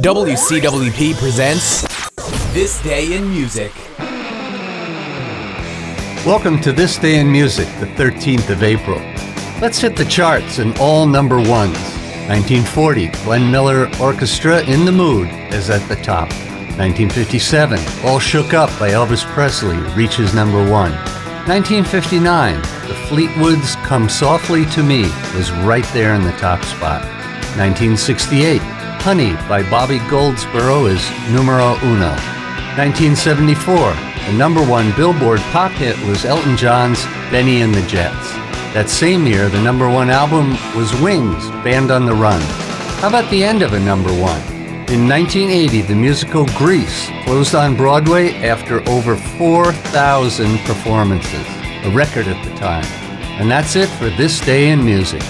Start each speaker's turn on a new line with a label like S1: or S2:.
S1: WCWP presents This Day in Music.
S2: Welcome to This Day in Music, the 13th of April. Let's hit the charts in all number ones. 1940, Glenn Miller Orchestra in the Mood is at the top. 1957, All Shook Up by Elvis Presley reaches number one. 1959, The Fleetwoods Come Softly to Me was right there in the top spot. 1968, Honey by Bobby Goldsboro is numero uno. 1974, the number one Billboard pop hit was Elton John's Bennie and the Jets. That same year, the number one album was Wings, Band on the Run. How about the end of a number one? In 1980, the musical Grease closed on Broadway after over 4,000 performances, a record at the time. And that's it for this day in music.